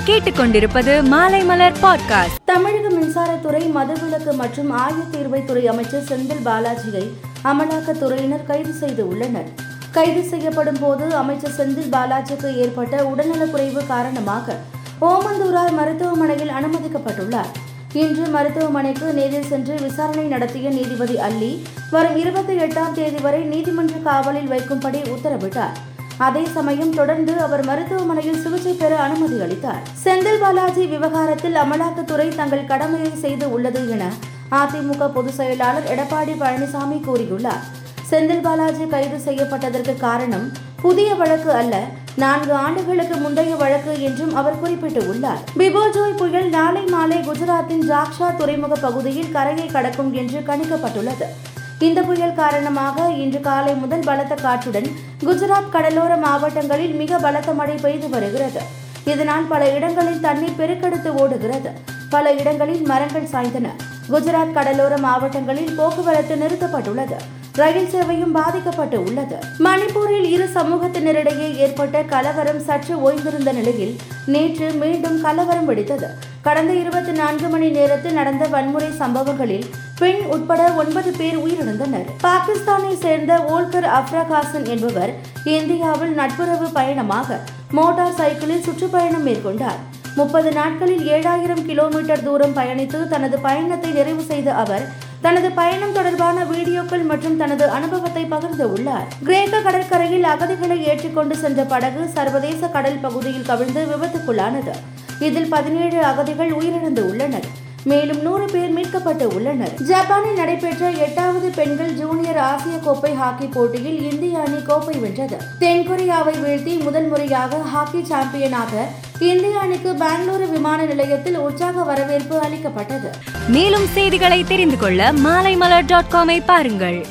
நீங்கள் கேட்டுக்கொண்டிருப்பது மாலை மலர் பாட்காஸ்ட் தமிழக மின்சாரத்துறை மதுவிலக்கு மற்றும் ஆயத்தீர்வைத்துறை அமைச்சர் செந்தில் பாலாஜியை அமலாக்கத்துறையினர் கைது செய்து உள்ளனர். கைது செய்யப்படும் போது அமைச்சர் செந்தில் பாலாஜிக்கு ஏற்பட்ட உடல்நலக்குறைவு காரணமாக ஓமந்தூரார் மருத்துவமனையில் அனுமதிக்கப்பட்டுள்ளார். இன்று மருத்துவமனைக்கு நேரில் சென்று விசாரணை நடத்திய நீதிபதி அல்லி வரும் இருபத்தி எட்டாம் தேதி வரை நீதிமன்ற காவலில் வைக்கும்படி உத்தரவிட்டார். அதே சமயம் தொடர்ந்து அவர் மருத்துவமனையில் சிகிச்சை பெற அனுமதி அளித்தார். செந்தில் பாலாஜி விவகாரத்தில் அமலாக்கத்துறை தங்கள் கடமையை செய்து உள்ளது என அதிமுக பொதுச் செயலாளர் எடப்பாடி பழனிசாமி கூறியுள்ளார். செந்தில் பாலாஜி கைது செய்யப்பட்டதற்கு காரணம் புதிய வழக்கு அல்ல நான்கு ஆண்டுகளுக்கு முந்தைய வழக்கு என்றும் அவர் குறிப்பிட்டுள்ளார். பிபோஜோய் புயல் நாளை மாலை குஜராத்தின் ஜாக்ஷா துறைமுக பகுதியில் கரையை கடக்கும் என்று கணிக்கப்பட்டுள்ளது. இந்த புயல் காரணமாக இன்று காலை முதல் பலத்த காற்றுடன் குஜராத் கடலோர மாவட்டங்களில் மிக பலத்த மழை பெய்து வருகிறது. இதனால் பல இடங்களில் தண்ணீர் பெருக்கெடுத்து ஓடுகிறது. பல இடங்களில் மரங்கள் சாய்ந்தன. குஜராத் கடலோர மாவட்டங்களில் போக்குவரத்து நிறுத்தப்பட்டுள்ளது. ரயில் சேவையும் பாதிக்கப்பட்டு உள்ளது. மணிப்பூரில் இரு சமூகத்தினரிடையே ஏற்பட்ட கலவரம் சற்று ஓய்ந்திருந்த நிலையில் நேற்று மீண்டும் கலவரம் வெடித்தது. கடந்த இருபத்தி நான்கு மணி நேரத்தில் நடந்த வன்முறை சம்பவங்களில் பெண் உட்பட ஒன்பது பேர் உயிரிழந்தனர். பாகிஸ்தானை சேர்ந்த ஓல்கர் அப்ராகாசன் என்பவர் இந்தியாவில் நட்புறவு பயணமாக மோட்டார் சைக்கிளில் சுற்றுப்பயணம் மேற்கொண்டார். முப்பது நாட்களில் ஏழாயிரம் கிலோமீட்டர் தூரம் பயணித்து தனது பயணத்தை நிறைவு செய்த அவர் தனது பயணம் தொடர்பான வீடியோக்கள் மற்றும் தனது அனுபவத்தை பகிர்ந்து உள்ளார். கிரேக்க கடற்கரையில் அகதிகளை ஏற்றிக்கொண்டு சென்ற படகு சர்வதேச கடல் பகுதியில் கவிழ்ந்து விபத்துக்குள்ளானது. இதில் பதினேழு அகதிகள் உயிரிழந்து உள்ளனர். மேலும் நூறு பேர் மீட்கப்பட்டு உள்ளனர். ஜப்பானில் நடைபெற்ற எட்டாவது பெண்கள் ஜூனியர் ஆசிய கோப்பை ஹாக்கி போட்டியில் இந்திய அணி கோப்பை வென்றது. தென்கொரியாவை வீழ்த்தி முதல் முறையாக ஹாக்கி சாம்பியனாக இந்திய அணிக்கு பெங்களூரு விமான நிலையத்தில் உற்சாக வரவேற்பு அளிக்கப்பட்டது. மேலும் செய்திகளை தெரிந்து கொள்ள மாலை மலர் டாட் காமை பாருங்கள்.